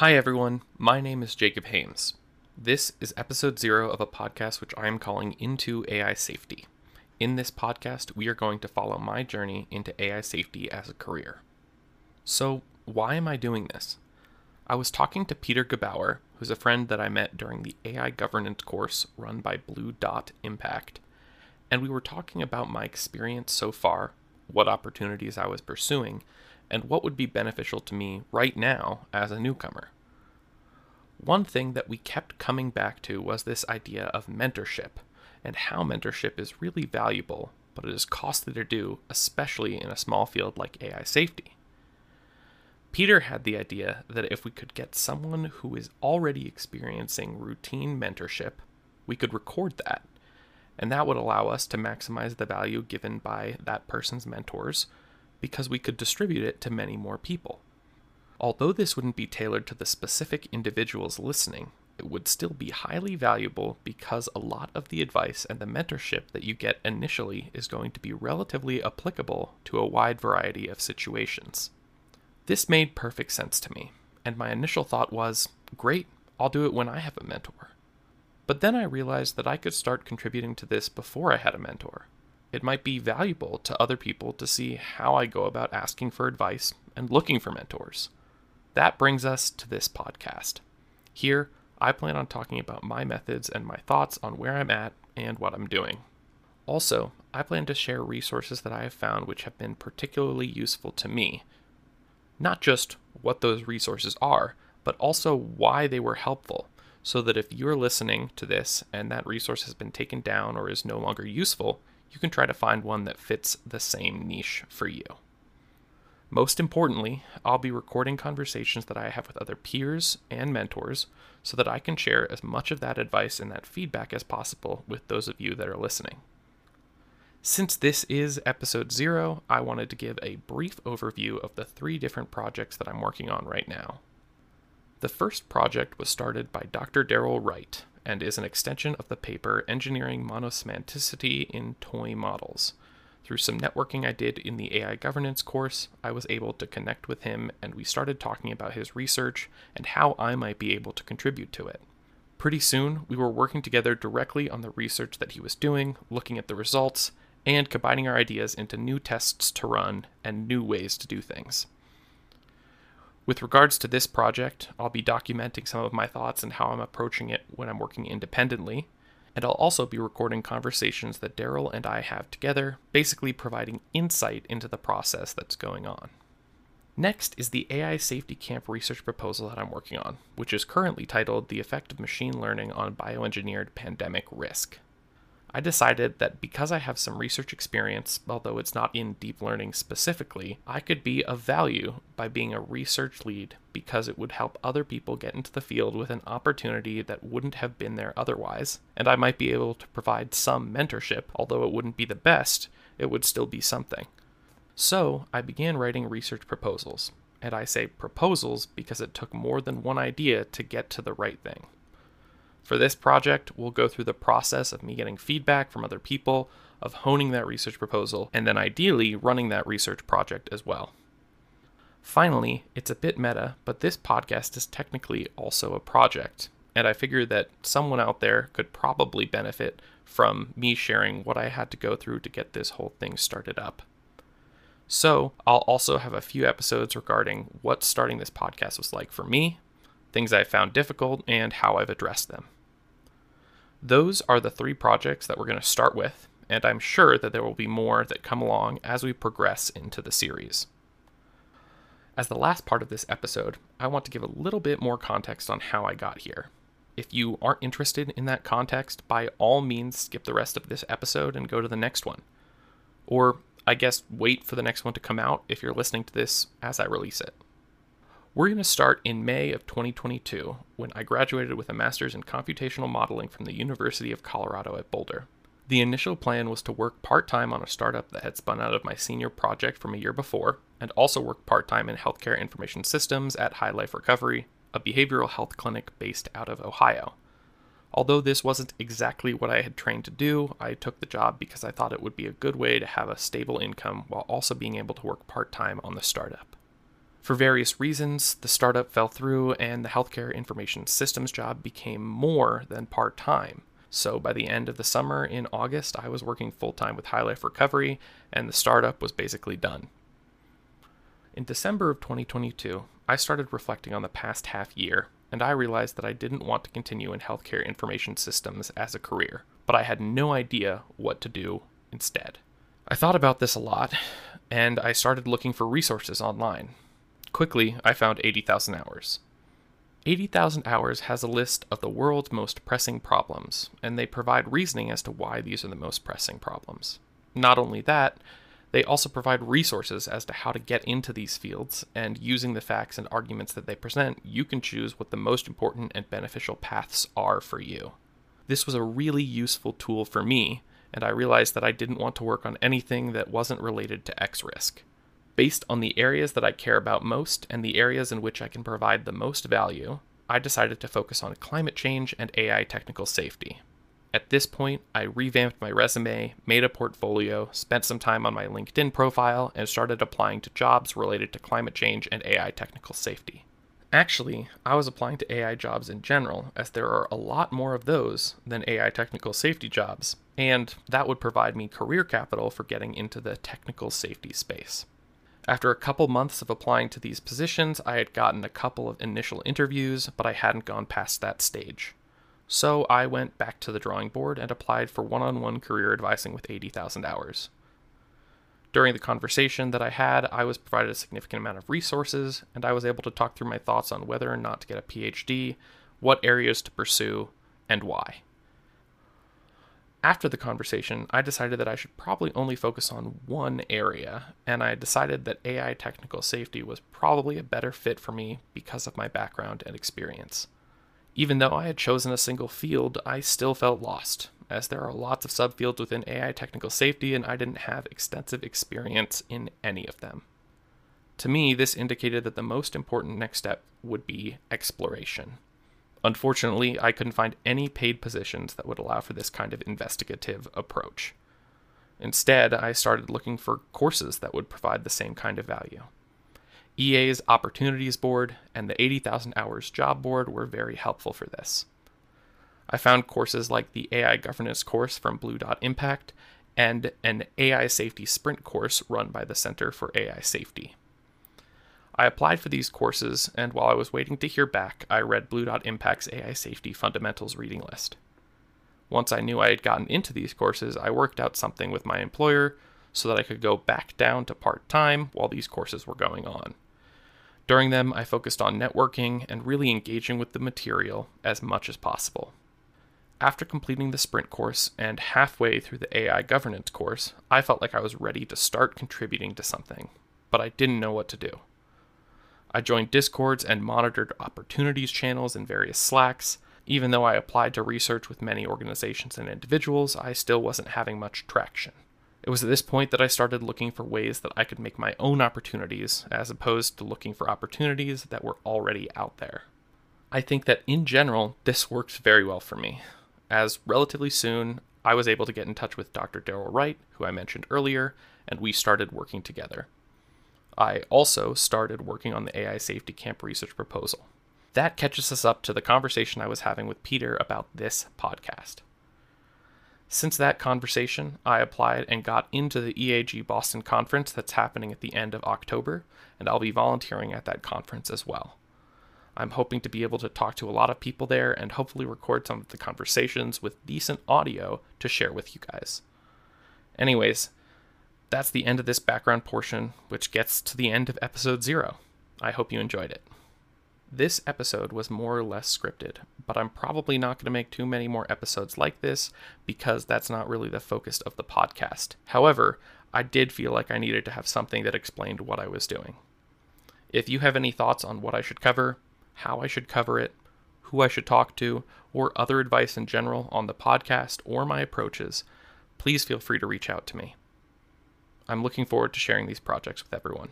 Hi, everyone. My name is Jacob Haimes. This is episode zero of a podcast which I am calling Into AI Safety. In this podcast, we are going to follow my journey into AI safety as a career. So, why am I doing this? I was talking to Peter Gebauer, who's a friend that I met during the AI governance course run by Blue Dot Impact, and we were talking about my experience so far, what opportunities I was pursuing, and what would be beneficial to me right now as a newcomer. One thing that we kept coming back to was this idea of mentorship and how mentorship is really valuable, but it is costly to do, especially in a small field like AI safety. Peter had the idea that if we could get someone who is already experiencing routine mentorship, we could record that. And that would allow us to maximize the value given by that person's mentors because we could distribute it to many more people. Although this wouldn't be tailored to the specific individuals listening, it would still be highly valuable because a lot of the advice and the mentorship that you get initially is going to be relatively applicable to a wide variety of situations. This made perfect sense to me, and my initial thought was great, I'll do it when I have a mentor. But then I realized that I could start contributing to this before I had a mentor. It might be valuable to other people to see how I go about asking for advice and looking for mentors. That brings us to this podcast. Here, I plan on talking about my methods and my thoughts on where I'm at and what I'm doing. Also, I plan to share resources that I have found which have been particularly useful to me. Not just what those resources are, but also why they were helpful, so that if you're listening to this and that resource has been taken down or is no longer useful, you can try to find one that fits the same niche for you. Most importantly, I'll be recording conversations that I have with other peers and mentors so that I can share as much of that advice and that feedback as possible with those of you that are listening. Since this is episode zero, I wanted to give a brief overview of the three different projects that I'm working on right now. The first project was started by Dr. Daryl Wright and is an extension of the paper Engineering Monosemanticity in Toy Models. Through some networking I did in the AI governance course, I was able to connect with him and we started talking about his research and how I might be able to contribute to it. Pretty soon, we were working together directly on the research that he was doing, looking at the results, and combining our ideas into new tests to run and new ways to do things. With regards to this project, I'll be documenting some of my thoughts and how I'm approaching it when I'm working independently, and I'll also be recording conversations that Daryl and I have together, basically providing insight into the process that's going on. Next is the AI Safety Camp research proposal that I'm working on, which is currently titled The Effect of Machine Learning on Bioengineered Pandemic Risk. I decided that because I have some research experience, although it's not in deep learning specifically, I could be of value by being a research lead because it would help other people get into the field with an opportunity that wouldn't have been there otherwise, and I might be able to provide some mentorship, although it wouldn't be the best, it would still be something. So I began writing research proposals, and I say proposals because it took more than one idea to get to the right thing. For this project, we'll go through the process of me getting feedback from other people, of honing that research proposal, and then ideally running that research project as well. Finally, it's a bit meta, but this podcast is technically also a project, and I figure that someone out there could probably benefit from me sharing what I had to go through to get this whole thing started up. So, I'll also have a few episodes regarding what starting this podcast was like for me, things I've found difficult, and how I've addressed them. Those are the three projects that we're going to start with, and I'm sure that there will be more that come along as we progress into the series. As the last part of this episode, I want to give a little bit more context on how I got here. If you aren't interested in that context, by all means skip the rest of this episode and go to the next one. Or, I guess, wait for the next one to come out if you're listening to this as I release it. We're going to start in May of 2022 when I graduated with a master's in computational modeling from the University of Colorado at Boulder. The initial plan was to work part time on a startup that had spun out of my senior project from a year before, and also work part time in healthcare information systems at High Life Recovery, a behavioral health clinic based out of Ohio. Although this wasn't exactly what I had trained to do, I took the job because I thought it would be a good way to have a stable income while also being able to work part time on the startup. For various reasons, the startup fell through and the healthcare information systems job became more than part time. So by the end of the summer in August, I was working full time with High Life Recovery, and the startup was basically done. In December of 2022, I started reflecting on the past half year, and I realized that I didn't want to continue in healthcare information systems as a career, but I had no idea what to do instead. I thought about this a lot, and I started looking for resources online. Quickly, I found 80,000 Hours. 80,000 Hours has a list of the world's most pressing problems, and they provide reasoning as to why these are the most pressing problems. Not only that, they also provide resources as to how to get into these fields, and using the facts and arguments that they present, you can choose what the most important and beneficial paths are for you. This was a really useful tool for me, and I realized that I didn't want to work on anything that wasn't related to X risk. Based on the areas that I care about most and the areas in which I can provide the most value, I decided to focus on climate change and AI technical safety. At this point, I revamped my resume, made a portfolio, spent some time on my LinkedIn profile, and started applying to jobs related to climate change and AI technical safety. Actually, I was applying to AI jobs in general, as there are a lot more of those than AI technical safety jobs, and that would provide me career capital for getting into the technical safety space. After a couple months of applying to these positions, I had gotten a couple of initial interviews, but I hadn't gone past that stage. So I went back to the drawing board and applied for one on one career advising with 80,000 hours. During the conversation that I had, I was provided a significant amount of resources, and I was able to talk through my thoughts on whether or not to get a PhD, what areas to pursue, and why. After the conversation, I decided that I should probably only focus on one area, and I decided that AI technical safety was probably a better fit for me because of my background and experience. Even though I had chosen a single field, I still felt lost, as there are lots of subfields within AI technical safety, and I didn't have extensive experience in any of them. To me, this indicated that the most important next step would be exploration. Unfortunately, I couldn't find any paid positions that would allow for this kind of investigative approach. Instead, I started looking for courses that would provide the same kind of value. EA's Opportunities Board and the 80,000 Hours Job Board were very helpful for this. I found courses like the AI Governance course from Blue Dot Impact and an AI Safety Sprint course run by the Center for AI Safety. I applied for these courses, and while I was waiting to hear back, I read Blue Dot Impact's AI Safety Fundamentals reading list. Once I knew I had gotten into these courses, I worked out something with my employer so that I could go back down to part time while these courses were going on. During them, I focused on networking and really engaging with the material as much as possible. After completing the sprint course and halfway through the AI governance course, I felt like I was ready to start contributing to something, but I didn't know what to do. I joined Discords and monitored opportunities channels in various Slacks. Even though I applied to research with many organizations and individuals, I still wasn't having much traction. It was at this point that I started looking for ways that I could make my own opportunities, as opposed to looking for opportunities that were already out there. I think that in general, this worked very well for me, as relatively soon I was able to get in touch with Dr. Daryl Wright, who I mentioned earlier, and we started working together. I also started working on the AI Safety Camp research proposal. That catches us up to the conversation I was having with Peter about this podcast. Since that conversation, I applied and got into the EAG Boston conference that's happening at the end of October, and I'll be volunteering at that conference as well. I'm hoping to be able to talk to a lot of people there and hopefully record some of the conversations with decent audio to share with you guys. Anyways, that's the end of this background portion, which gets to the end of episode zero. I hope you enjoyed it. This episode was more or less scripted, but I'm probably not going to make too many more episodes like this because that's not really the focus of the podcast. However, I did feel like I needed to have something that explained what I was doing. If you have any thoughts on what I should cover, how I should cover it, who I should talk to, or other advice in general on the podcast or my approaches, please feel free to reach out to me. I'm looking forward to sharing these projects with everyone.